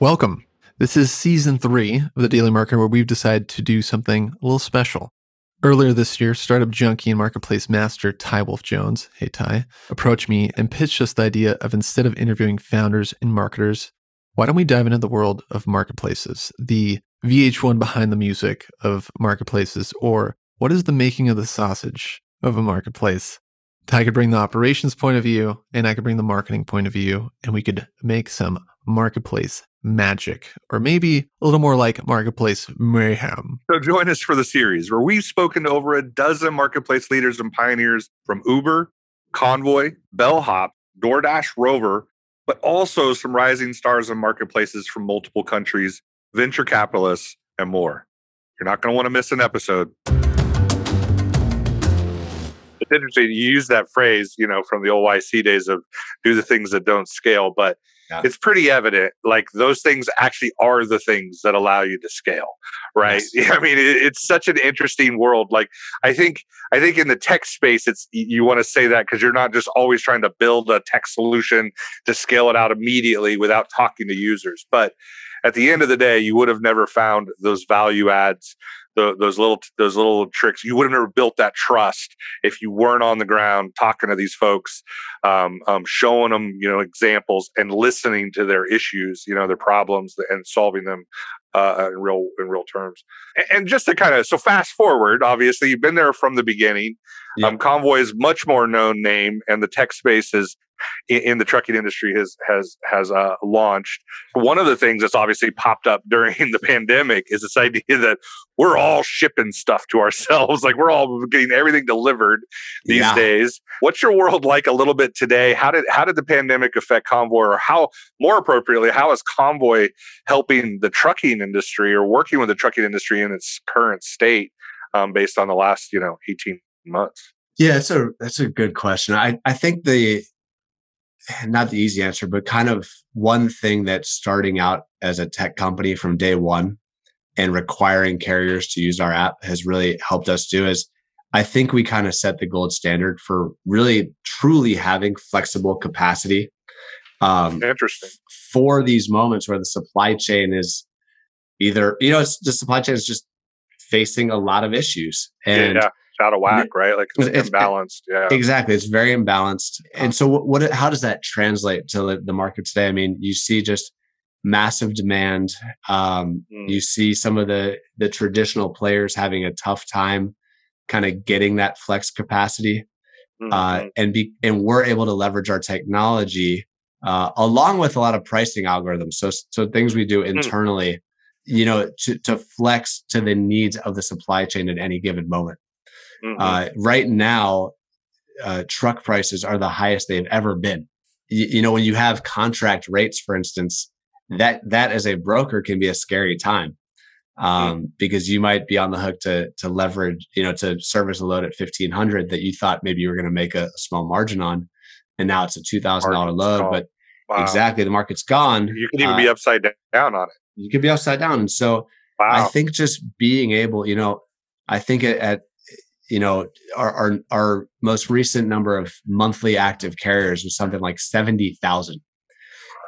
Welcome. This is season three of the Daily Marketer, where we've decided to do something a little special. Earlier this year, startup junkie and marketplace master Ty Wolf Jones, hey Ty, approached me and pitched us the idea of instead of interviewing founders and marketers, why don't we dive into the world of marketplaces, the VH1 behind the music of marketplaces, or what is the making of the sausage of a marketplace? Ty could bring the operations point of view, and I could bring the marketing point of view, and we could make some marketplace magic, or maybe a little more like marketplace mayhem. So join us for the series where we've spoken to over a dozen marketplace leaders and pioneers from Uber, Convoy, Bellhop, DoorDash, Rover, but also some rising stars and marketplaces from multiple countries, venture capitalists, and more. You're not going to want to miss an episode. It's interesting. You use that phrase, you know, from the old YC days of do the things that don't scale, but yeah. it's pretty evident like those things actually are the things that allow you to scale right yes. i mean it, it's such an interesting world like i think i think in the tech space it's you want to say that because you're not just always trying to build a tech solution to scale it out immediately without talking to users but at the end of the day you would have never found those value adds the, those little those little tricks. You wouldn't have built that trust if you weren't on the ground talking to these folks, um, um, showing them you know examples and listening to their issues, you know their problems and solving them uh, in real in real terms. And, and just to kind of so fast forward, obviously you've been there from the beginning. Yep. Um, Convoy is much more known name, and the tech space is in, in the trucking industry has has has uh, launched. One of the things that's obviously popped up during the pandemic is this idea that we're all shipping stuff to ourselves, like we're all getting everything delivered these yeah. days. What's your world like a little bit today? How did how did the pandemic affect Convoy, or how more appropriately, how is Convoy helping the trucking industry or working with the trucking industry in its current state, um, based on the last you know eighteen months? Yeah, that's a that's a good question. I I think the not the easy answer, but kind of one thing that's starting out as a tech company from day one and requiring carriers to use our app has really helped us do is I think we kind of set the gold standard for really truly having flexible capacity. Um, Interesting. For these moments where the supply chain is either, you know, the supply chain is just facing a lot lot of issues. And yeah out of whack, right? Like it's, it's imbalanced. Yeah, exactly. It's very imbalanced. And so, what, what? How does that translate to the market today? I mean, you see just massive demand. Um, mm. You see some of the the traditional players having a tough time, kind of getting that flex capacity, uh, mm-hmm. uh, and be and we're able to leverage our technology uh, along with a lot of pricing algorithms. So so things we do mm. internally. Mm. You know, to, to flex to the needs of the supply chain at any given moment. Mm-hmm. Uh, right now, uh, truck prices are the highest they've ever been. Y- you know, when you have contract rates, for instance, that that as a broker can be a scary time mm-hmm. um, because you might be on the hook to to leverage, you know, to service a load at fifteen hundred that you thought maybe you were going to make a, a, small margin on, and now it's a two thousand dollar load. Gone. But wow. exactly, the market's gone. You could even uh, be upside down on it. You could be upside down, and so wow. I think just being able, you know, I think at, at you know, our, our, our most recent number of monthly active carriers was something like 70,000.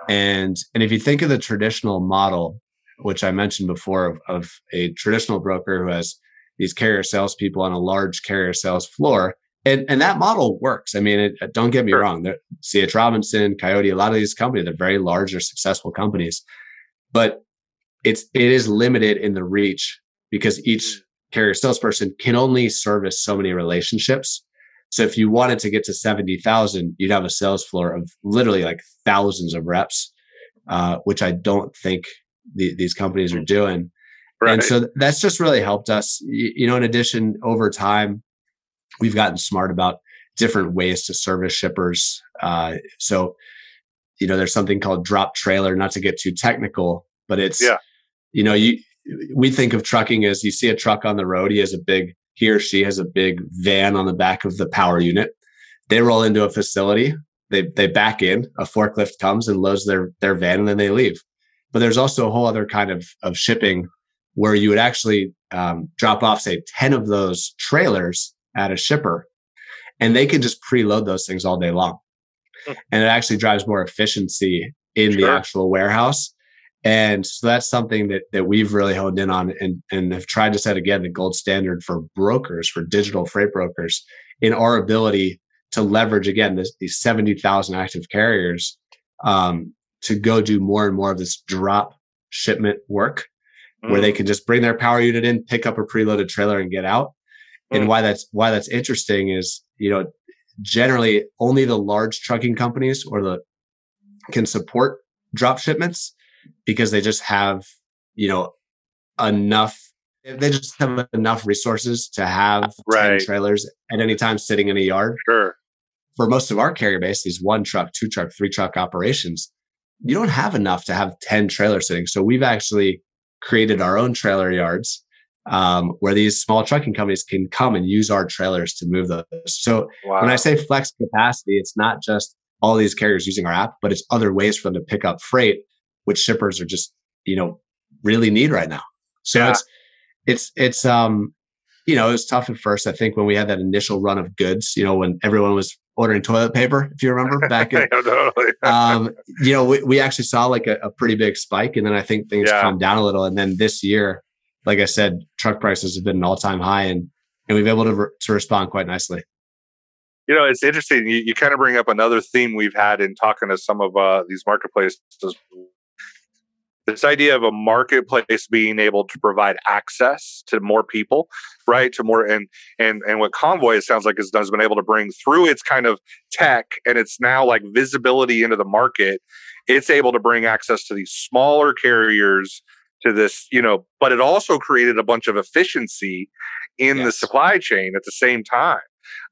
And, and if you think of the traditional model, which I mentioned before of, of a traditional broker who has these carrier salespeople on a large carrier sales floor, and, and that model works. I mean, it, uh, don't get me wrong. C.H. Robinson, Coyote, a lot of these companies, they're very large, they're successful companies, but it's, it is limited in the reach because each carrier salesperson can only service so many relationships. So if you wanted to get to 70,000, you'd have a sales floor of literally like thousands of reps, uh, which I don't think the, these companies are doing. Right. And so that's just really helped us. You, know, in addition, over time, we've gotten smart about different ways to service shippers. Uh, so, you know, there's something called drop trailer, not to get too technical, but it's, yeah. you know, you, we think of trucking as you see a truck on the road, he has a big he or she has a big van on the back of the power unit. They roll into a facility, they they back in, a forklift comes and loads their their van, and then they leave. But there's also a whole other kind of of shipping where you would actually um, drop off, say, ten of those trailers at a shipper, and they can just preload those things all day long, hmm. and it actually drives more efficiency in sure. the actual warehouse. And so that's something that that we've really honed in on and, and have tried to set again the gold standard for brokers, for digital freight brokers, in our ability to leverage again this, these 70,000 active carriers um, to go do more and more of this drop shipment work mm. where they mm. can just bring their power unit in, pick up a preloaded trailer and get out. Mm. And why that's why that's interesting is, you know, generally only the large trucking companies or the can support drop shipments because they just have, you know, enough they just have enough resources to have right. 10 trailers at any time sitting in a yard. Sure. For most of our carrier base, these one truck, two truck, three truck operations, you don't have enough to have 10 trailers sitting. So we've actually created our own trailer yards um, where these small trucking companies can come and use our trailers to move those. So wow. when I say flex capacity, it's not just all these carriers using our app, but it's other ways for them to pick up freight which shippers are just you know really need right now. So yeah. it's it's it's um you know it was tough at first. I think when we had that initial run of goods, you know when everyone was ordering toilet paper, if you remember back in, um, you know, we, we actually saw like a, a, pretty big spike and then I think things yeah. calmed down a little. And then this year, like I said, truck prices have been an all time high and, and we've been able to, re- to respond quite nicely. You know, it's interesting. You, you kind of bring up another theme we've had in talking to some of uh, these marketplaces this idea of a marketplace being able to provide access to more people right? To more and and and what convoy it sounds like has, has been able to bring through its kind of tech and it's now like visibility into the market. It's able to bring access to these smaller carriers to this you know but it also created a bunch of efficiency in yes. the supply chain at the same time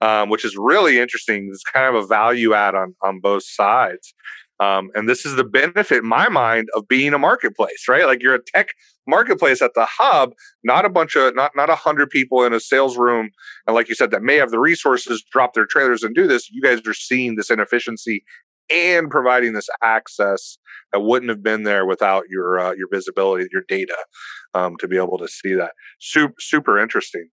um, which is really interesting. It's kind of a value add on on both sides um, and this is the benefit in my mind of being a marketplace, right? Like you're a tech marketplace at the hub, not a bunch of not not a hundred people in a sales room, and like you said, that may have the resources, drop their trailers and do this. You guys are seeing this inefficiency and providing this access that wouldn't have been there without your uh, your visibility, your data, um, to be able to see that. Super super interesting.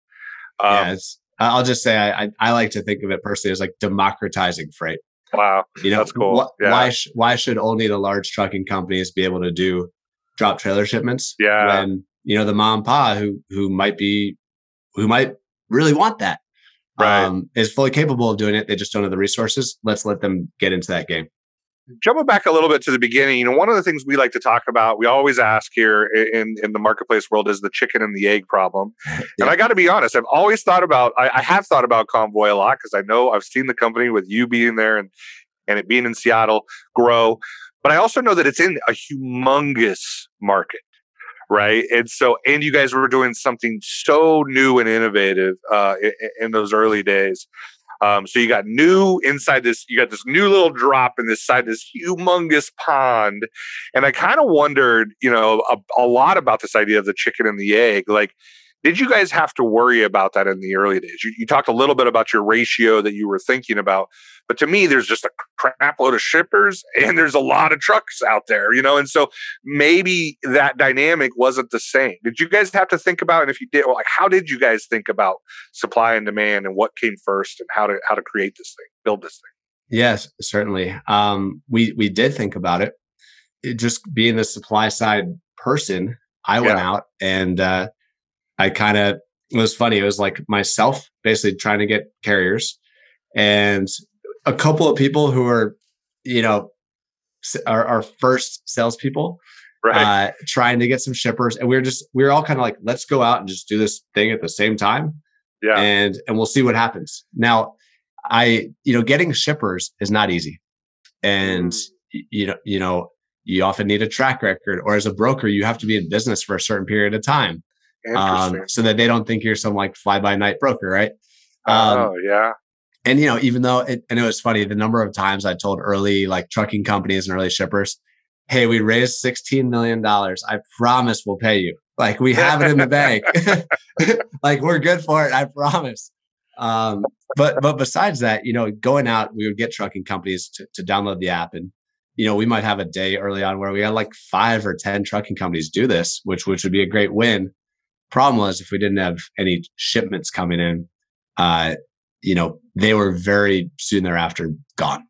Um, yeah, I'll just say I, I like to think of it personally as like democratizing freight. Wow, you know, that's cool. Wh- yeah. Why sh- why should only the large trucking companies be able to do drop trailer shipments? Yeah, when you know the mom and pa who who might be who might really want that right. um, is fully capable of doing it. They just don't have the resources. Let's let them get into that game jumping back a little bit to the beginning, you know, one of the things we like to talk about, we always ask here in in the marketplace world is the chicken and the egg problem. Yeah. And I got to be honest, I've always thought about, I, I have thought about Convoy a lot because I know I've seen the company with you being there and and it being in Seattle grow, but I also know that it's in a humongous market. Right. And so, and you guys were doing something so new and innovative uh, in, in those early days. Um, so you got new inside this, you got this new little drop in this side, this humongous pond. And I kind of wondered, you know, a, a, lot about this idea of the chicken and the egg. Like, did you guys have to worry about that in the early days? You, you, talked a little bit about your ratio that you were thinking about, but to me, there's just a crap load of shippers and there's a lot of trucks out there, you know, and so maybe that dynamic wasn't the same. Did you guys have to think about, and if you did, like, how did you guys think about supply and demand and what came first and how to how to create this thing, build this thing? Yes, certainly. Um, we we did think about it. it just being the supply side person, I went yeah. out and. uh I kind of it was funny. It was like myself basically trying to get carriers and a couple of people who are, you know, our, our first salespeople, right. uh, trying to get some shippers. And we are just, we are all kind of like, let's go out and just do this thing at the same time. Yeah. And, and we'll see what happens. Now, I, you know, getting shippers is not easy. And, mm. you know, you know, you often need a track record or as a broker, you have to be in business for a certain period of time um, so that they don't think you're some like fly by night broker, right? Um, oh yeah. And you know, even though it, and it was funny, the number of times I told early like trucking companies and early shippers, "Hey, we raised sixteen million dollars. I promise we'll pay you." Like we have it in the bank. like we're good for it. I promise. Um, but but besides that, you know, going out, we would get trucking companies to, to download the app, and you know, we might have a day early on where we had like five or ten trucking companies do this, which which would be a great win. Problem was, if we didn't have any shipments coming in, uh, you know, they were very soon thereafter gone.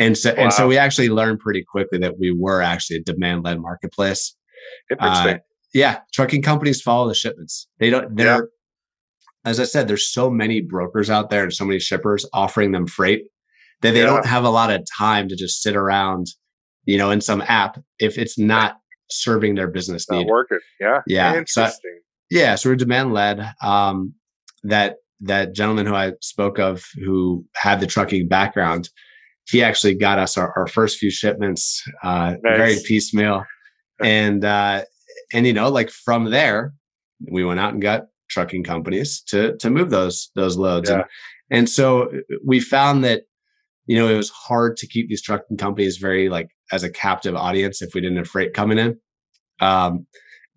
And so, wow. and so we actually learned pretty quickly that we were actually a demand led marketplace. Uh, yeah, trucking companies follow the shipments. They don't. They're yeah as I said, there's so many brokers out there and so many shippers offering them freight that they yeah. don't have a lot of time to just sit around, you know, in some app if it's not serving their business not need. Working. Yeah. Yeah. Interesting. So, yeah. So we're demand led. Um, that that gentleman who I spoke of who had the trucking background, he actually got us our, our first few shipments, uh, nice. very piecemeal. and uh, and you know, like from there, we went out and got trucking companies to to move those those loads. Yeah. And, and so we found that you know it was hard to keep these trucking companies very like as a captive audience if we didn't have freight coming in. Um,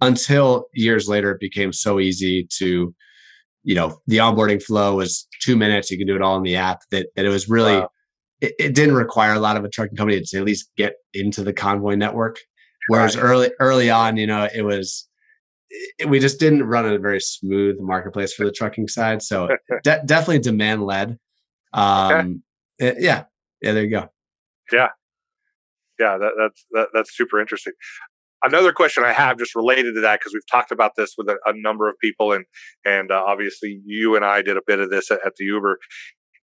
until years later, it became so easy to, you know, the onboarding flow was two minutes. You can do it all in the app. That that it was really. Wow. It, it, didn't require a lot of a trucking company to at least get into the convoy network. Whereas right. early early on, you know, it was we just didn't run a very smooth marketplace for the trucking side. So de- definitely demand led. Um, okay. it, yeah, yeah, there you go. Yeah, yeah, that, that's that, that's super interesting. Another question I have just related to that because we've talked about this with a, a, number of people and and uh, obviously you and I did a bit of this at, at the Uber.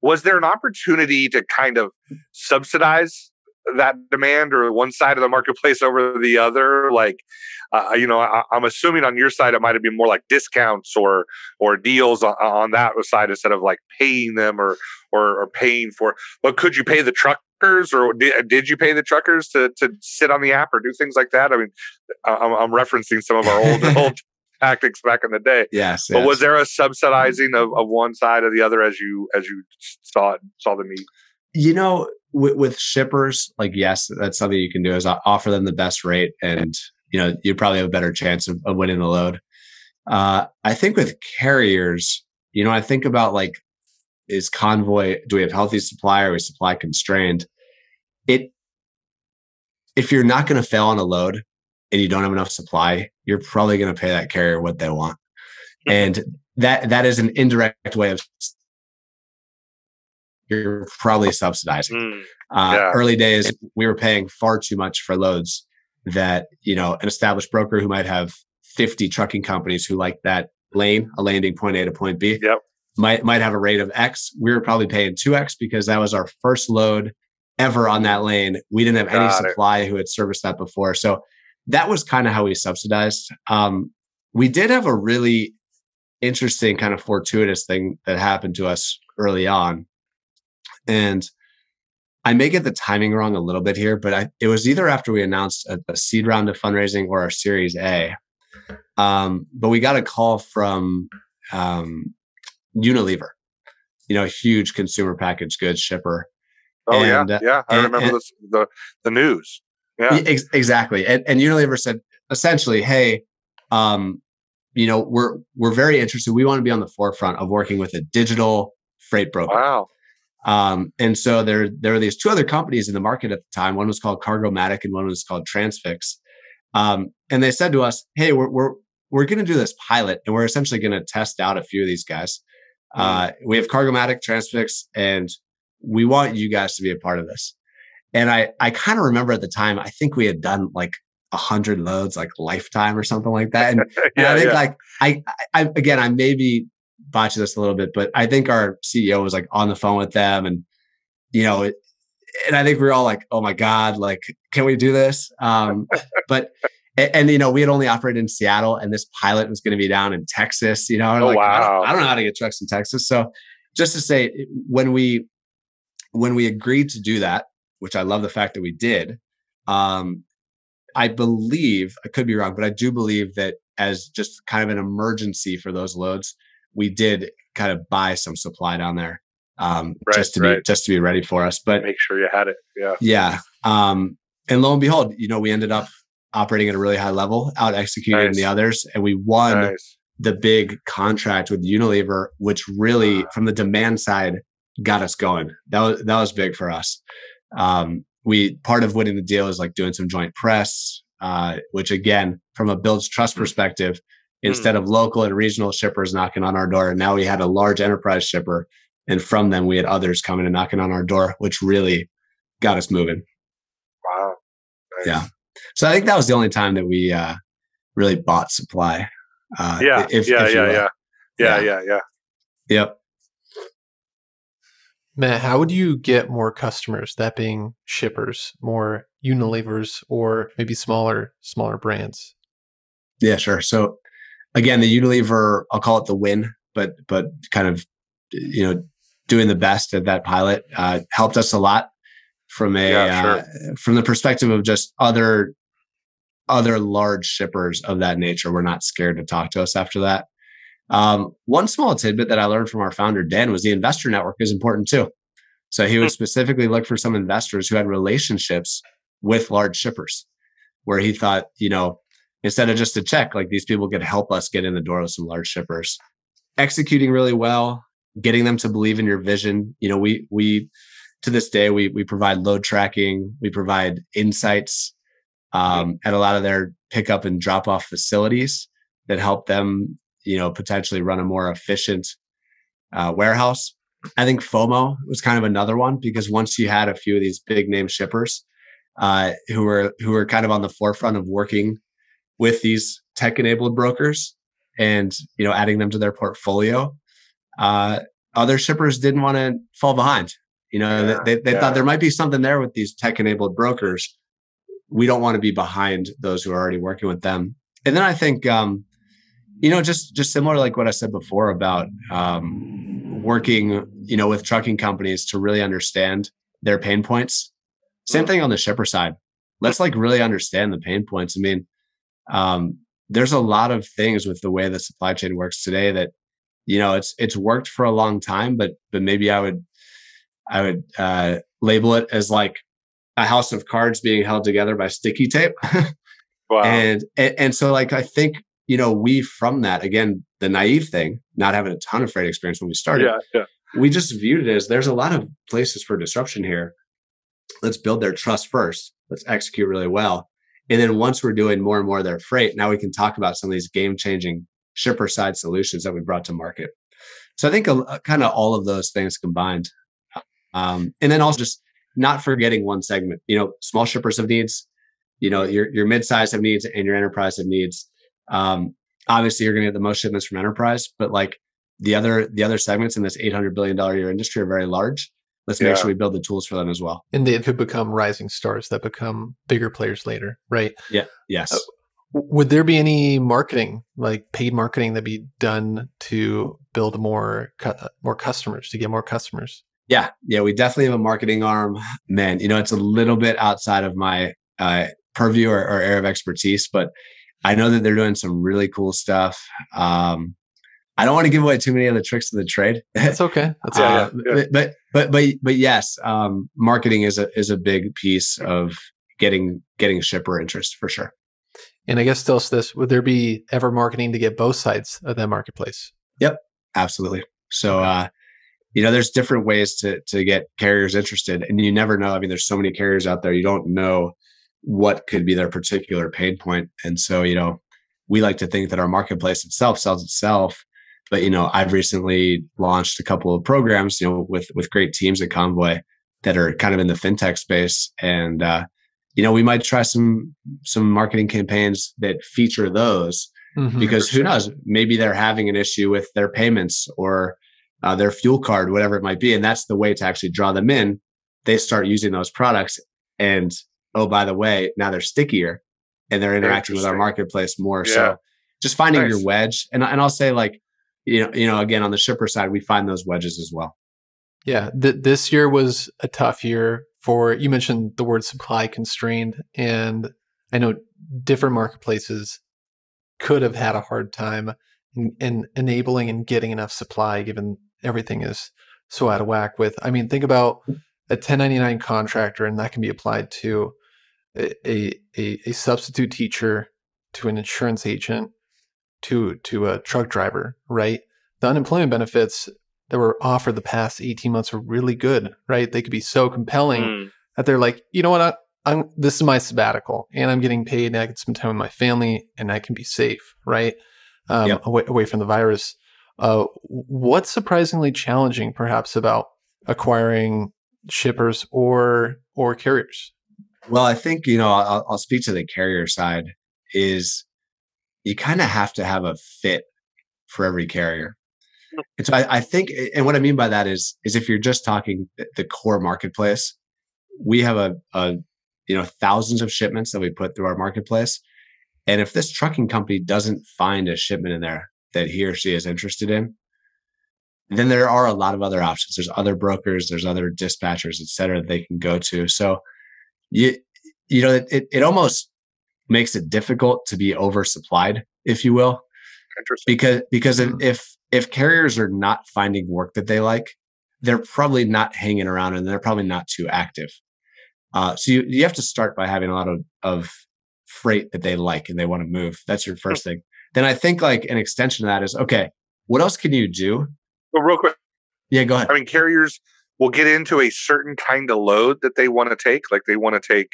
Was there an opportunity to kind of subsidize that demand or one side of the marketplace over the other like uh, uh you know I, am assuming on your side it might have been more like discounts or or deals on, on that side instead of like paying them or, or or paying for but could you pay the truckers or did, uh, did you pay the truckers to to sit on the app or do things like that? I mean uh, i'm, I'm referencing some of our old old tactics back in the day. Yes but yes. was there a subsidizing of, of one side or the other as you as you saw it saw the need you know with, with shippers, like yes, that's something you can do is offer them the best rate, and you know you probably have a better chance of, of winning the load. Uh, I think with carriers, you know, I think about like, is convoy? Do we have healthy supply? Or are we supply constrained? It if you're not going to fail on a load and you don't have enough supply, you're probably going to pay that carrier what they want, and that that is an indirect way of you're probably subsidizing. Mm, uh. Early days, we were paying far too much for loads that, you know, an established broker who might have 50 trucking companies who like that lane, a landing point A to point B, yep. might, might have a rate of X. We were probably paying 2X because that was our first load ever on that lane. We didn't have Got any supply it. who had serviced that before. So that was kind of how we subsidized. Um, we did have a really interesting kind of fortuitous thing that happened to us early on and I may get the timing wrong a little bit here, but I, it was either after we announced a, a, seed round of fundraising or our Series A. Um, but we got a call from um, Unilever, you know, a huge consumer packaged goods shipper. Oh and, yeah, uh, yeah, I and, remember and, this, the the news. Yeah, ex- exactly. And, and Unilever said essentially, "Hey, um, you know, we're we're very interested. We want to be on the forefront of working with a digital freight broker. Wow. Um, and so there, there were these two other companies in the market at the time. One was called Cargomatic and one was called Transfix. Um, and they said to us, "Hey, we're we're we're going to do this pilot, and we're essentially going to test out a few of these guys. Uh, we have Cargomatic, Transfix, and we want you guys to be a part of this." And I I kind of remember at the time, I think we had done like a hundred loads, like lifetime or something like that. And, yeah, and I think yeah. like I, I again, I maybe botch this a little bit, but I think our CEO was like on the phone with them and, you know, it, and I think we are all like, oh my God, like, can we do this? Um, but, and, and, you know, we had only operated in Seattle and this pilot was going to be down in Texas, you know, oh, like, wow. I don't, I don't know how to get trucks in Texas. So just to say, when we, when we agreed to do that, which I love the fact that we did, um, I believe, I could be wrong, but I do believe that as just kind of an emergency for those loads, we did kind of buy some supply down there um, right, just to right. be just to be ready for us. But make sure you had it. Yeah. Yeah. Um, and lo and behold, you know, we ended up operating at a really high level, out executing nice. the others, and we won nice. the big contract with Unilever, which really, from the demand side, got us going. That was that was big for us. Um, we part of winning the deal is like doing some joint press, uh, which again, from a builds trust hmm. perspective, mm. Instead of local and regional shippers knocking on our door, now we had a large enterprise shipper, and from them we had others coming and knocking on our door, which really got us moving. Wow. Nice. Yeah. So I think that was the only time that we uh, really bought supply. Uh, yeah, if, yeah, if yeah, yeah, yeah, yeah, yeah, Yep. Matt, how would you get more customers? That being shippers, more Unilevers, or maybe smaller, smaller brands. Yeah, sure. So again, the Unilever, I'll call it the win, but but kind of you know doing the best at that pilot uh, helped us a lot from a yeah, sure. uh, from the perspective of just other other large shippers of that nature were not scared to talk to us after that. Um, one small tidbit that I learned from our founder Dan was the investor network is important too. So he would hmm. specifically look for some investors who had relationships with large shippers, where he thought, you know, instead of just a check, like these people could help us get in the door with some large shippers, executing really well, getting them to believe in your vision. You know, we we to this day we we provide load tracking, we provide insights um, at a lot of their pickup and drop off facilities that help them, you know, potentially run a more efficient uh, warehouse. I think FOMO was kind of another one because once you had a few of these big name shippers uh, who were who were kind of on the forefront of working with these tech enabled brokers and you know adding them to their portfolio, uh, other shippers didn't want to fall behind. You know, yeah, they, they yeah. thought there might be something there with these tech enabled brokers. We don't want to be behind those who are already working with them. And then I think, um, you know, just just similar like what I said before about um, working, you know, with trucking companies to really understand their pain points. Same mm. thing on the shipper side. Let's like really understand the pain points. I mean, um, there's a lot of things with the way the supply chain works today that you know it's it's worked for a long time but but maybe i would i would uh label it as like a house of cards being held together by sticky tape wow. and, and and so like i think you know we from that again the naive thing not having a ton of freight experience when we started yeah, yeah. we just viewed it as there's a lot of places for disruption here let's build their trust first let's execute really well and then once we're doing more and more of their freight now we can talk about some of these game changing shipper side solutions that we brought to market. So I think a kind of all of those things combined. Um, and then also just not forgetting one segment, you know, small shippers have needs, you know, your, your mid-size have needs and your enterprise have needs. Um, obviously you're going to get the most shipments from enterprise, but like the other, the other segments in this $800 billion year industry are very large. Let's yeah. make sure we build the tools for them as well. And they could become rising stars that become bigger players later, right? Yeah. Yes. Uh, would there be any marketing, like paid marketing, that be done to build more more customers to get more customers? Yeah, yeah, we definitely have a marketing arm. Man, you know, it's a little bit outside of my uh, purview or, or, area of expertise, but I know that they're doing some really cool stuff. Um, I don't want to give away too many of the tricks of the trade. That's okay. That's uh, yeah, yeah. But but but but yes, um, marketing is a is a big piece of getting getting shipper interest for sure. And I guess still this, would there be ever marketing to get both sides of that marketplace? Yep, absolutely. So, uh, you know, there's different ways to to get carriers interested, and you never know. I mean, there's so many carriers out there, you don't know what could be their particular pain. And so, you know, we like to think that our marketplace itself sells itself. But you know, I've recently launched a couple of programs, you know, with with great teams at Convoy that are kind of in the fintech space, and uh, you know, we might try some some marketing campaigns that feature those mm-hmm, because who knows? Maybe they're having an issue with their payments or uh, their fuel card, whatever it might be, and that's the way to actually draw them in. They start using those products, and oh, by the way, now they're stickier and they're interacting with our marketplace more. Yeah. So, just finding nice. your wedge, and and I'll say like, you know, you know, again on the shipper side, we find those wedges as well. Yeah, th- this year was a tough year for you mentioned the word supply constrained and i know different marketplaces could have had a hard time in, in, enabling and getting enough supply given everything is so out of whack with i mean think about a 1099 contractor and that can be applied to a, a, a substitute teacher to an insurance agent to to a truck driver, right? The unemployment benefits that were offered the past 18 months were really good, right? They could be so compelling mm. that they're like, you know what, I, I'm this is my sabbatical and I'm getting paid and I can spend time with my family and I can be safe, right? Um, yep. away, away from the virus. Uh, what's surprisingly challenging, perhaps, about acquiring shippers or or carriers? Well, I think you know I'll, I'll speak to the carrier side. Is you kind of have to have a fit for every carrier. Mm. And so I, I, think, and what I mean by that is, is if you're just talking the core marketplace, we have a, a, you know, thousands of shipments that we put through our marketplace. And if this trucking company doesn't find a shipment in there that he or she is interested in, then there are a lot of other options. There's other brokers, there's other dispatchers, et cetera, that they can go to. So you, you know, it, it almost makes it difficult to be oversupplied, if you will. Because, because mm-hmm. if, if carriers are not finding work that they like, they're probably not hanging around and they're probably not too active. Uh, so you, you have to start by having a lot of, of freight that they like and they want to move. That's your first thing. Then I think like an extension of that is okay, what else can you do? Well, real quick. Yeah, go ahead. I mean, carriers will get into a certain kind of load that they want to take, like they want to take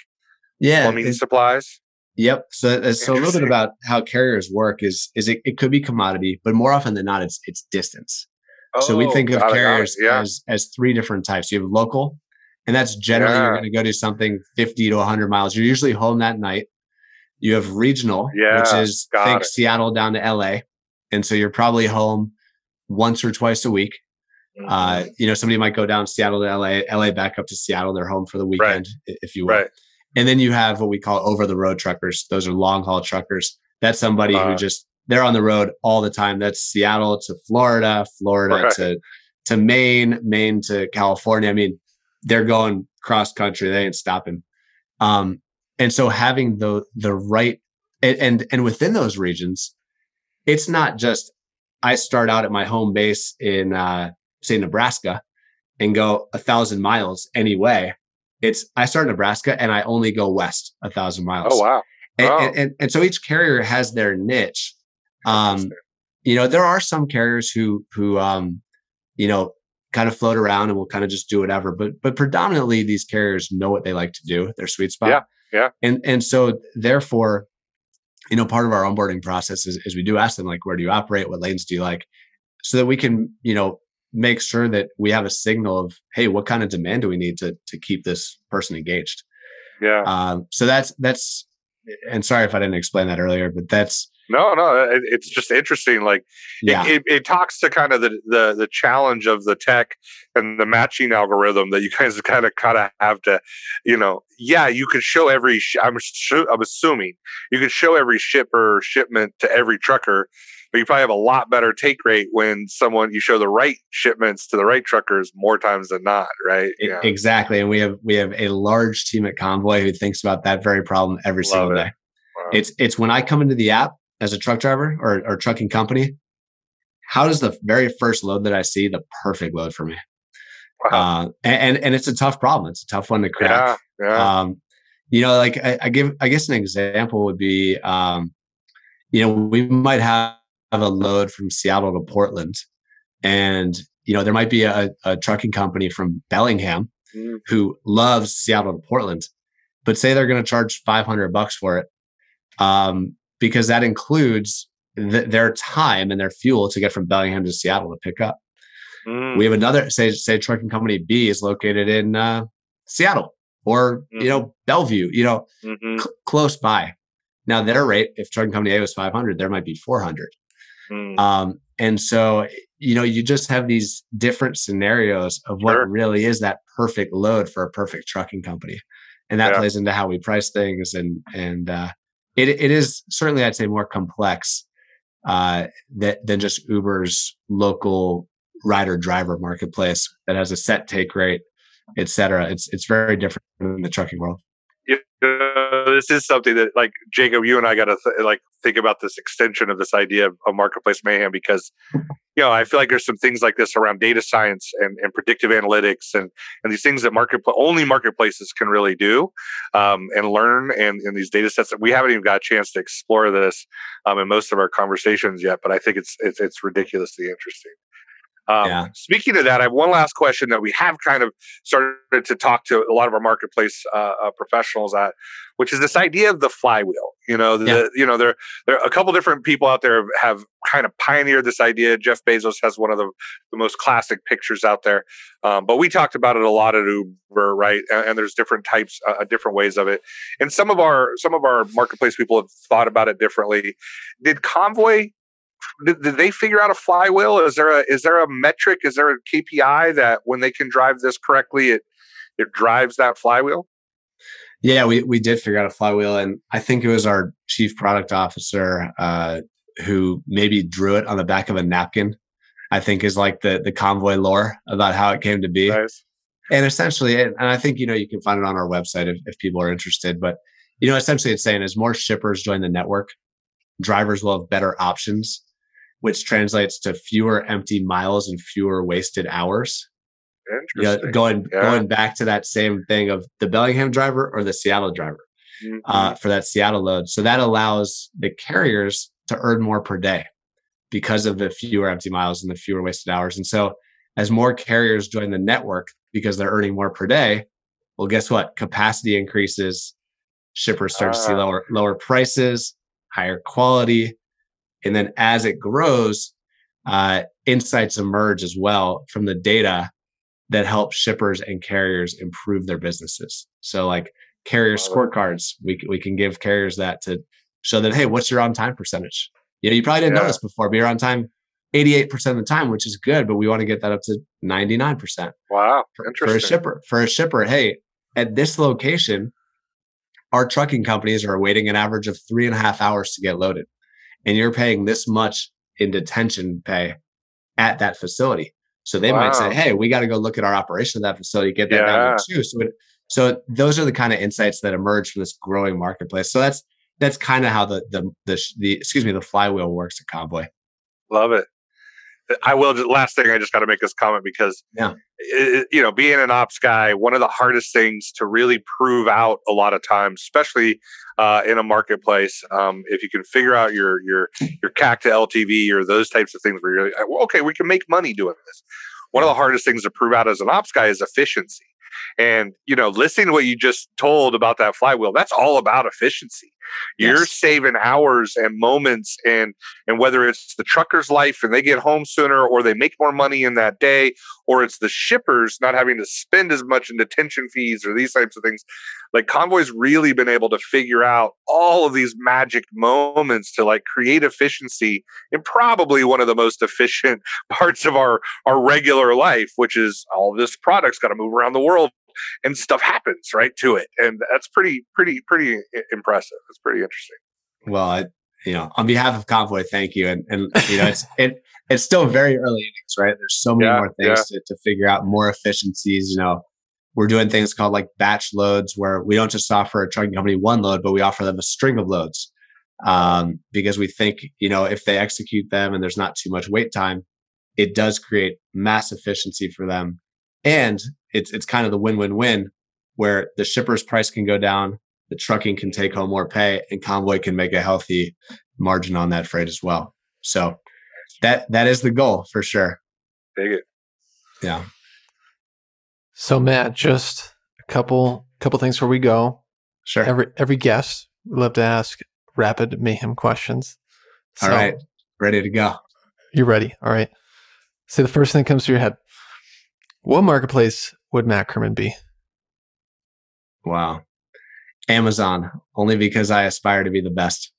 yeah, plumbing supplies. Yep. So, so a little bit about how carriers work is is it, it could be commodity, but more often than not, it's it's distance. Oh, so we oh, think of carriers it, yeah. as as three different types. You have local, and that's generally yeah. you're going to go do something 50 to 100 miles. You're usually home that night. You have regional, yeah, which is think it. Seattle down to LA, and so you're probably home once or twice a week. Uh, mm-hmm. Uh, you know, somebody might go down Seattle to LA, LA back up to Seattle. They're home for the weekend, right. if you will. Right. And then you have what we call over the road truckers. Those are long haul truckers. That's somebody uh, who just they're on the road all the time. That's Seattle to Florida, Florida right. to to Maine, Maine to California. I mean, they're going cross country. They ain't stopping. Um, and so having the the right and, and and within those regions, it's not just I start out at my home base in uh, say Nebraska and go a thousand miles anyway. It's I start in Nebraska and I only go west a thousand miles. Oh wow. And, wow. And, and, and, so each carrier has their niche. Um, you know, there are some carriers who who um, you know, kind of float around and will kind of just do whatever. But but predominantly these carriers know what they like to do, their sweet spot. Yeah. Yeah. And and so therefore, you know, part of our onboarding process is, is we do ask them like, where do you operate? What lanes do you like? So that we can, you know, make sure that we have a signal of, hey, what kind of demand do we need to to keep this person engaged? Yeah. Um, so that's that's and sorry if I didn't explain that earlier, but that's no, no, it, it's just interesting. Like, yeah. it, it, it, talks to kind of the, the the challenge of the tech and the matching algorithm that you guys kind of kind of have to, you know, yeah, you could show every. I'm I'm assuming you could show every shipper shipment to every trucker, but you probably have a lot better take rate when someone you show the right shipments to the right truckers more times than not, right? Yeah. Exactly, and we have we have a large team at Convoy who thinks about that very problem every Love single it. day. Wow. It's it's when I come into the app as a truck driver or, or trucking company, how does the very first load that I see the perfect load for me? Wow. Uh, and, and it's a tough problem. It's a tough one to crack. Yeah, yeah. Um, you know, like I, I, give, I guess an example would be, um, you know, we might have a load from Seattle to Portland, and you know there might be a, a trucking company from Bellingham mm. who loves Seattle to Portland, but say they're going to charge five hundred bucks for it. Um, because that includes th- their time and their fuel to get from Bellingham to Seattle to pick up. Mm. We have another say say trucking company B is located in uh, Seattle or mm. you know Bellevue, you know, mm-hmm. cl- close by. Now their rate, if trucking company A was 500, there might be 400. Mm. Um, and so you know you just have these different scenarios of what sure. really is that perfect load for a perfect trucking company, and that yeah. plays into how we price things and and uh, it, it is certainly, I'd say, more complex uh, that, than just Uber's local rider driver marketplace that has a set take rate, et cetera. It's it's very different in the trucking world. This is something that like Jacob, you and I got to th- like think about this extension of this idea of, of, marketplace mayhem because you know I feel like there's some things like this around data science and, and predictive analytics and and these things that market only marketplaces can really do um, and learn and in these data sets that we haven't even got a chance to explore this um, in most of our conversations yet. But I think it's it's, it's ridiculously interesting. Um, yeah. Speaking of that, I have one last question that we have kind of started to talk to a lot of our marketplace uh, uh, professionals at, which is this idea of the flywheel. You know, the, yeah. you know, there there are a couple different people out there have kind of pioneered this idea. Jeff Bezos has one of the, the most classic pictures out there, um, but we talked about it a lot at Uber, right? And, and there's different types, uh, uh, different ways of it. And some of our some of our marketplace people have thought about it differently. Did Convoy did, did, they figure out a flywheel? Is there a is there a metric? Is there a KPI that when they can drive this correctly, it it drives that flywheel? Yeah, we we did figure out a flywheel, and I think it was our chief product officer uh, who maybe drew it on the back of a napkin. I think is like the the convoy lore about how it came to be. Nice. And essentially, and I think you know you can find it on our website if, if people are interested. But you know, essentially, it's saying as more shippers join the network, drivers will have better options which translates to fewer empty miles and fewer wasted hours. You know, going yeah. going back to that same thing of the Bellingham driver or the Seattle driver mm-hmm. uh, for that Seattle load. So that allows the carriers to earn more per day because of the fewer empty miles and the fewer wasted hours. And so as more carriers join the network because they're earning more per day, well, guess what? Capacity increases. Shippers start uh, to see ah. lower lower prices, higher quality, and then as it grows, uh, insights emerge as well from the data that help shippers and carriers improve their businesses. So, like carrier scorecards, we we can give carriers that to show them, hey, what's your on time percentage? You know, you probably didn't yeah. know this before, but you're on time 88% of the time, which is good, but we want to get that up to 99%. Wow. For, for a shipper. For a shipper, hey, at this location, our trucking companies are waiting an average of three and a half hours to get loaded and you're paying this much in detention pay at that facility. So they wow. might say, "Hey, we got to go look at our operation of that facility, get that yeah. down too." So, it, so those are the kind of insights that emerge from this growing marketplace. So that's that's kind of how the the the, the excuse me the flywheel works at Convoy. Love it. I will. Just last thing, I just got to make this comment because, yeah, it, you know, being an ops guy, one of the hardest things to really prove out a lot of times, especially uh, in a marketplace, um, if you can figure out your your your CAC to LTV or those types of things, where you're like, okay, we can make money doing this. One of the hardest things to prove out as an ops guy is efficiency. And you know, listening to what you just told about that flywheel, that's all about efficiency. You're saving hours and moments and and whether it's the trucker's life and they get home sooner or they make more money in that day or it's the shippers not having to spend as much in detention fees or these types of things. Like Convoy's really been able to figure out all of these magic moments to like create efficiency in probably one of the most efficient parts of our our regular life, which is all this product's got to move around the world and stuff happens right to it and that's pretty pretty pretty impressive. It's pretty interesting. Well I, you know on behalf of convoy thank you and and you know it's it it's still very early innings right? There's so many yeah, more things yeah. to, to figure out more efficiencies you know. We're doing things called like batch loads where we don't just offer a trucking company one load but we offer them a string of loads um, because we think you know if they execute them and there's not too much wait time it does create mass efficiency for them and it's it's kind of the win-win-win where the shipper's price can go down, the trucking can take home more pay, and Convoy can make a healthy margin on that freight as well. So that that is the goal for sure. Dig it. Yeah. So Matt, just a couple couple things before we go. Sure. Every every guest we love to ask rapid mayhem questions. So, All right. Ready to go. You're ready. All right. Say the first thing that comes to your head. What marketplace would Matt Kerman be? Wow. Amazon, only because I aspire to be the best.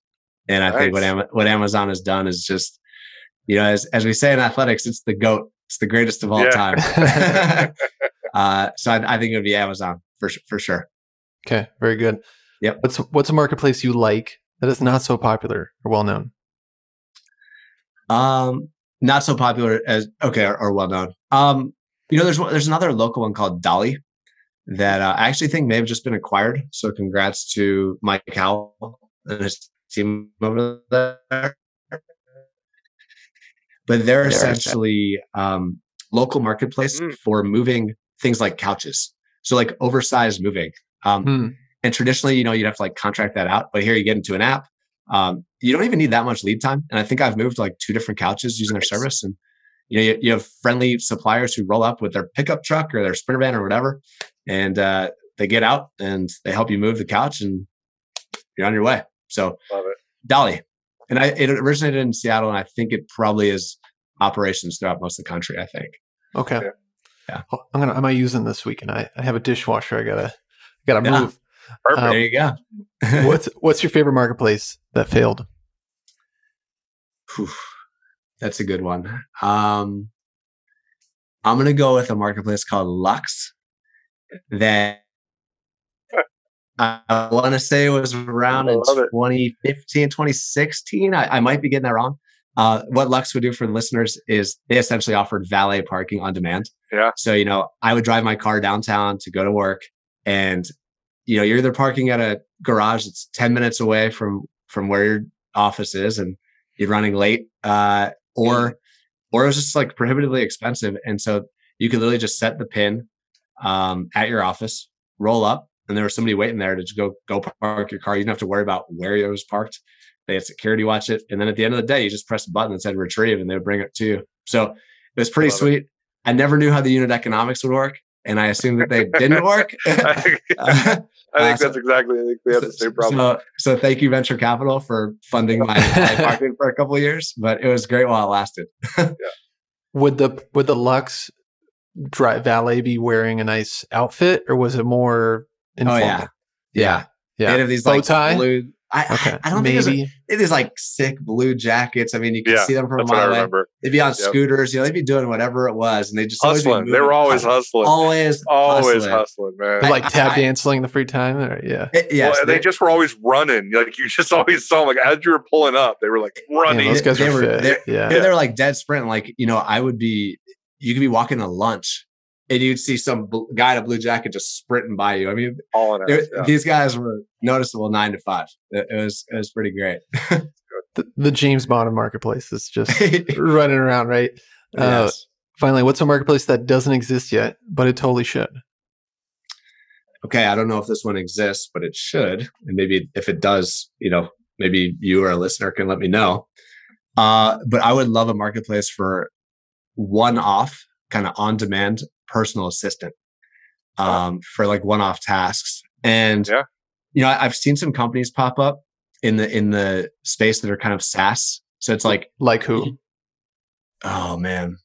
And I nice. think what Am- what Amazon has done is just, you know, as as we say in athletics, it's the goat. It's the greatest of all yeah. time. uh, so I, I, think it would be Amazon for for sure. Okay, very good. Yep. What's what's a marketplace you like that is not so popular or well known? Um, not so popular as okay or, or well known. Um, you know, there's there's another local one called Dolly that uh, I actually think may have just been acquired. So congrats to Mike Howell and his team over there. But they're essentially um, local marketplace mm. for moving things like couches. So like oversized moving. Um, mm. And traditionally, you know, you'd have to like contract that out. But here you get into an app. Um, you don't even need that much lead time. And I think I've moved like two different couches using their service. And you know, you, you, have friendly suppliers who roll up with their pickup truck or their sprinter van or whatever, and uh, they get out and they help you move the couch, and you're on your way. So, Dolly, and I it originated in Seattle, and I think it probably is operations throughout most of the country. I think. Okay. Yeah. yeah. I'm gonna. I might use them this weekend. I, I have a dishwasher. I gotta. gotta yeah. move. Perfect. Um, there you go. what's What's your favorite marketplace that failed? Whew. That's a good one. Um, I'm going to go with a marketplace called Luxe that I want to say was around in 2015, 2016. I, I, might be getting that wrong. Uh, what Luxe would do for the listeners is they essentially offered valet parking on demand. Yeah. So, you know, I would drive my car downtown to go to work and, you know, you're either parking at a garage that's 10 minutes away from, from where your office is and you're running late. Uh, or or it was just like prohibitively expensive. And so you could literally just set the pin um, at your office, roll up, and there was somebody waiting there to just go go park your car. You didn't have to worry about where it was parked. They had security watch it, and then at the end of the day, you just press a button that said retrieve, and they would bring it to you. So it was pretty sweet. It. I never knew how the unit economics would work, and I assumed that they didn't work. I think uh, that's exactly. I think they have the same problem. So, so thank you, venture capital, for funding my, my parking for a couple years. But it was great while it lasted. yeah. Would the would the Luxe drive valet be wearing a nice outfit, or was it more informal? Oh yeah, yeah, yeah. They have these like tie? blue I, okay. I, I don't Maybe. think it is like sick blue jackets. I mean, you can yeah, see them from a mile away. They'd be on yep. scooters, you know, they'd be doing whatever it was, and they just hustling. They were always hustling, always, always hustling, hustling man. like tap dancing in the free time, or, yeah, it, yes, well, they, they, just were always running. Like you just always saw them. Like as you were pulling up, they were like running. Yeah, those guys they, were, fit. yeah, they were like dead sprint. Like you know, I would be. You could be walking to lunch and you'd see some bl- guy in a blue jacket just sprinting by you. I mean, all in it, yeah. these guys were noticeable nine to five. It, it was it was pretty great. the, the, James Bond marketplace is just running around, right? Uh, yes. Finally, what's a marketplace that doesn't exist yet, but it totally should? Okay, I don't know if this one exists, but it should. And maybe if it does, you know, maybe you or a listener can let me know. Uh, but I would love a marketplace for one off, kind of on demand personal assistant um, for like one-off tasks. And yeah. you know, I've seen some companies pop up in the in the space that are kind of SaaS. So it's like like who? Oh man,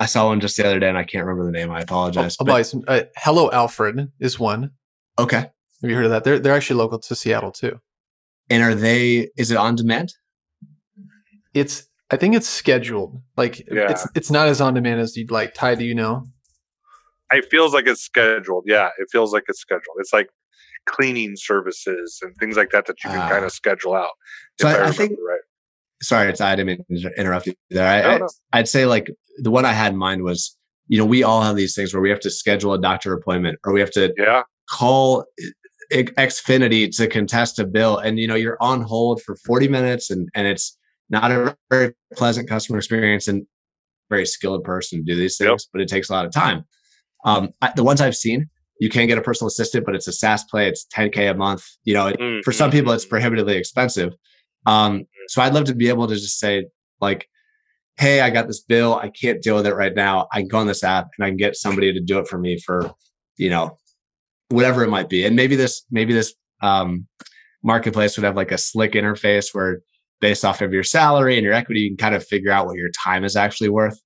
I saw one just the other day and I can't remember the name. I apologize. Oh, but, uh, Hello Alfred is one. Okay. Have you heard of that? They're they're actually local to Seattle too. And are they? Is it on demand? It's I think it's scheduled. Like yeah. it's it's not as on demand as you'd like. Ty, do you know? It feels like it's scheduled. Yeah, it feels like it's scheduled. It's like cleaning services and things like that that you can uh, kind of schedule out. So I, I, I think right. Sorry, Ty, I didn't interrupt you there. I, no, I, I'd say like the one I had in mind was, you know, we all have these things where we have to schedule a doctor appointment or we have to yeah. call Xfinity to contest a bill, and you know you're on hold for 40 minutes, and and it's not a very pleasant customer experience and very skilled person to do these things, yep. but it takes a lot of time. Um, I, the ones I've seen, you can get a personal assistant, but it's a SaaS play. It's 10k a month. You know, it, mm-hmm. for some people, it's prohibitively expensive. Um, so I'd love to be able to just say like, Hey, I got this bill. I can't deal with it right now. I can go on this app and I can get somebody to do it for me for, you know, whatever it might be. And maybe this, maybe this, um, marketplace would have like a slick interface where based off of your salary and your equity, you can kind of figure out what your time is actually worth.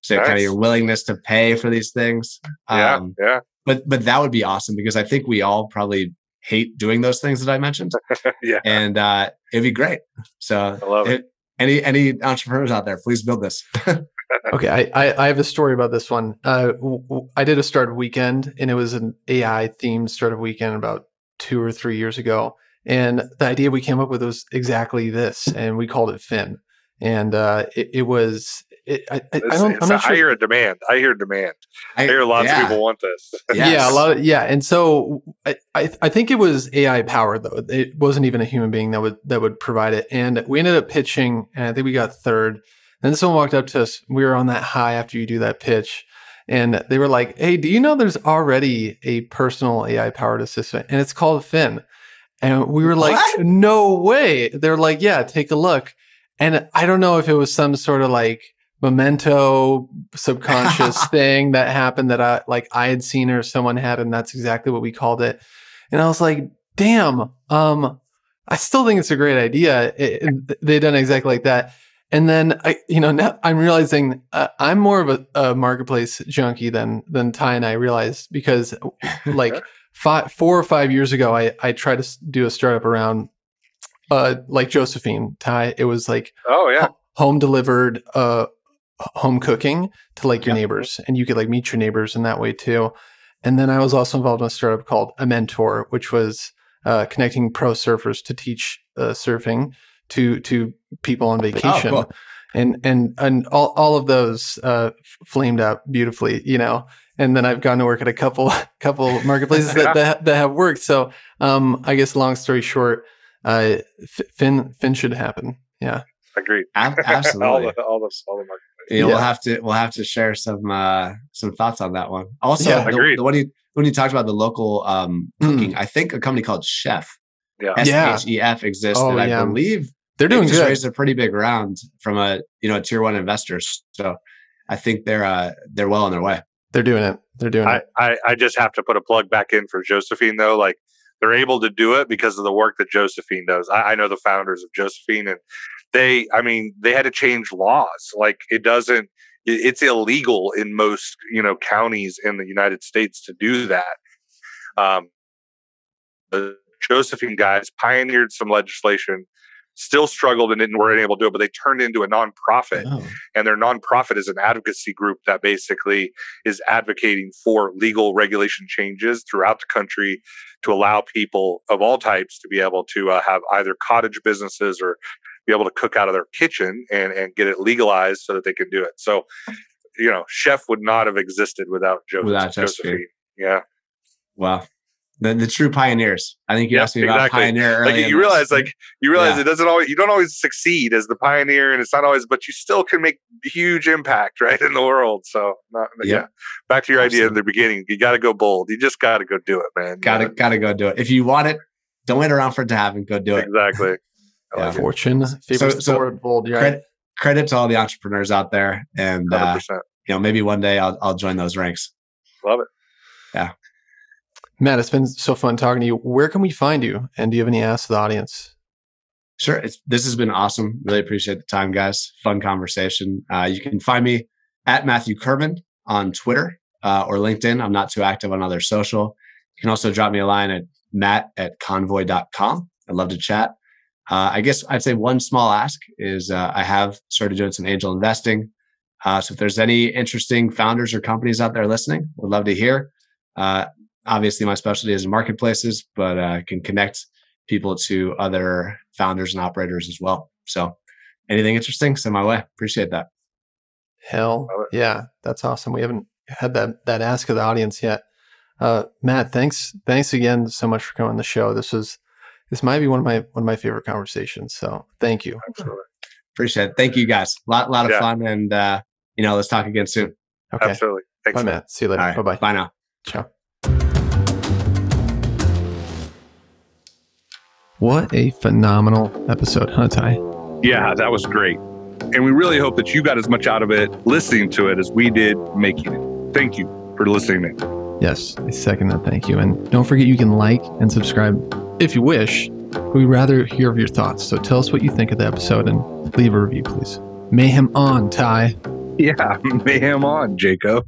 So nice. kind of your willingness to pay for these things. Yeah, um, yeah. But but that would be awesome because I think we all probably hate doing those things that I mentioned. yeah, and uh, it'd be great. So I love it. it. Any any entrepreneurs out there, please build this. okay, I, I, I have a story about this one. Uh, w- w- I did a startup weekend, and it was an AI themed startup weekend about two or three years ago. And the idea we came up with was exactly this, and we called it Fin. And uh, it, it, was it, I, I, I, don't. I'm not sure. I hear a demand. I hear demand. I, I hear lots yeah. of people want this. yes. Yeah, a lot. Of, yeah, and so I, I, I think it was AI powered though. It wasn't even a human being that would that would provide it. And we ended up pitching, and I think we got third. Then someone walked up to us. We were on that high after you do that pitch, and they were like, "Hey, do you know there's already a personal AI powered assistant, and it's called Fin." And we were like, what? "No way!" They're like, "Yeah, take a look." And I don't know if it was some sort of like memento subconscious thing that happened that I like I had seen or someone had, and that's exactly what we called it. And I was like, damn, um, I still think it's a great idea. It, it, they done exactly like that. And then I, you know, now I'm realizing uh, I'm more of a, a, marketplace junkie than than Ty and I realized because like five, four or five years ago, I I tried to do a startup around uh like Josephine Ty. It was like oh yeah, home delivered uh home cooking to like your yep. neighbors, and you could like meet your neighbors in that way too. And then I was also involved in a startup called a mentor, which was uh, connecting pro surfers to teach uh, surfing to to people on vacation. Oh, cool. And and and all, all of those uh, flamed out beautifully, you know. And then I've gone to work at a couple couple marketplaces that, that, that have worked. So um, I guess long story short, uh, Fin Fin should happen. Yeah, agreed. Absolutely. all the all the all the marketplaces. Yeah, yeah, we'll have to we'll have to share some uh some thoughts on that one. Also, yeah, the, the, one you when you talked about the local um cooking, mm. I think a company called Shef, yeah, S H E F exists, oh, and I believe they're doing just good. Raised a pretty big round from a you know a tier one investor, so I think they're uh they're well on their way. They're doing it. They're doing I, it. I I just have to put a plug back in for Josephine though, like. They're able to do it because of the work that Josephine does. I, I know the founders of Josephine, and they, I mean, they had to change laws. Like it doesn't, it's illegal in most you know counties in the United States to do that. Um, the Josephine guys pioneered some legislation, still struggled and didn't weren't able to do it, but they turned into a nonprofit, oh. and their nonprofit is an advocacy group that basically is advocating for legal regulation changes throughout the country to allow people of all types to be able to uh, have either cottage businesses or be able to cook out of their kitchen and, and get it legalized so that they can do it. So, you know, Shef would not have existed without Joseph, without Josephine. Yeah. Wow. The, the true pioneers. I think you yep, asked me about exactly. pioneer. Like you realize, like you realize, yeah. it doesn't always. You don't always succeed as the pioneer, and it's not always. But you still can make huge impact, right, in the world. So, not, yep. yeah. Back to your Absolutely. idea in the beginning. You got to go bold. You just got to go do it, man. Got to, got to go do it. If you want it, don't wait around for it to happen. Go do it. Exactly. yeah. fortune, favorite so, so bold. Right? Credit, credit to all the entrepreneurs out there, and uh, you know maybe one day I'll I'll join those ranks. Love it. Yeah, Matt, it's been so fun talking to you. Where can we find you? And do you have any asks to the audience? Sure. This has been awesome. Really appreciate the time, guys. Fun conversation. Uh, you can find me at Matthew Kerman on Twitter uh, or LinkedIn. I'm not too active on other social. You can also drop me a line at matt at convoy.com. I'd love to chat. Uh, I guess I'd say one small ask is uh, I have started doing some angel investing. Uh, so if there's any interesting founders or companies out there listening, would love to hear. Uh, obviously, my specialty is in marketplaces, but I uh, can connect people to other founders and operators as well. So anything interesting, send my way. Appreciate that. Hell yeah, that's awesome. We haven't had that that ask of the audience yet. Uh, Matt, thanks thanks again so much for coming on the show. This was this might be one of my one of my favorite conversations. So thank you. Absolutely. Appreciate it. Thank you guys. A lot, lot of yeah. fun. And uh, you know, let's talk again soon. Okay. Absolutely. Thanks. Bye, man. Matt. See you later. Right. Bye bye. Bye now. Ciao. What a phenomenal episode, huh, Ty? Yeah, that was great. And we really hope that you got as much out of it listening to it as we did making it. Thank you for listening. Yes, I second that. Thank you. And don't forget you can like and subscribe if you wish, we'd rather hear of your thoughts. So tell us what you think of the episode and leave a review, please. Mayhem on, Ty. Yeah, mayhem on, Jacob.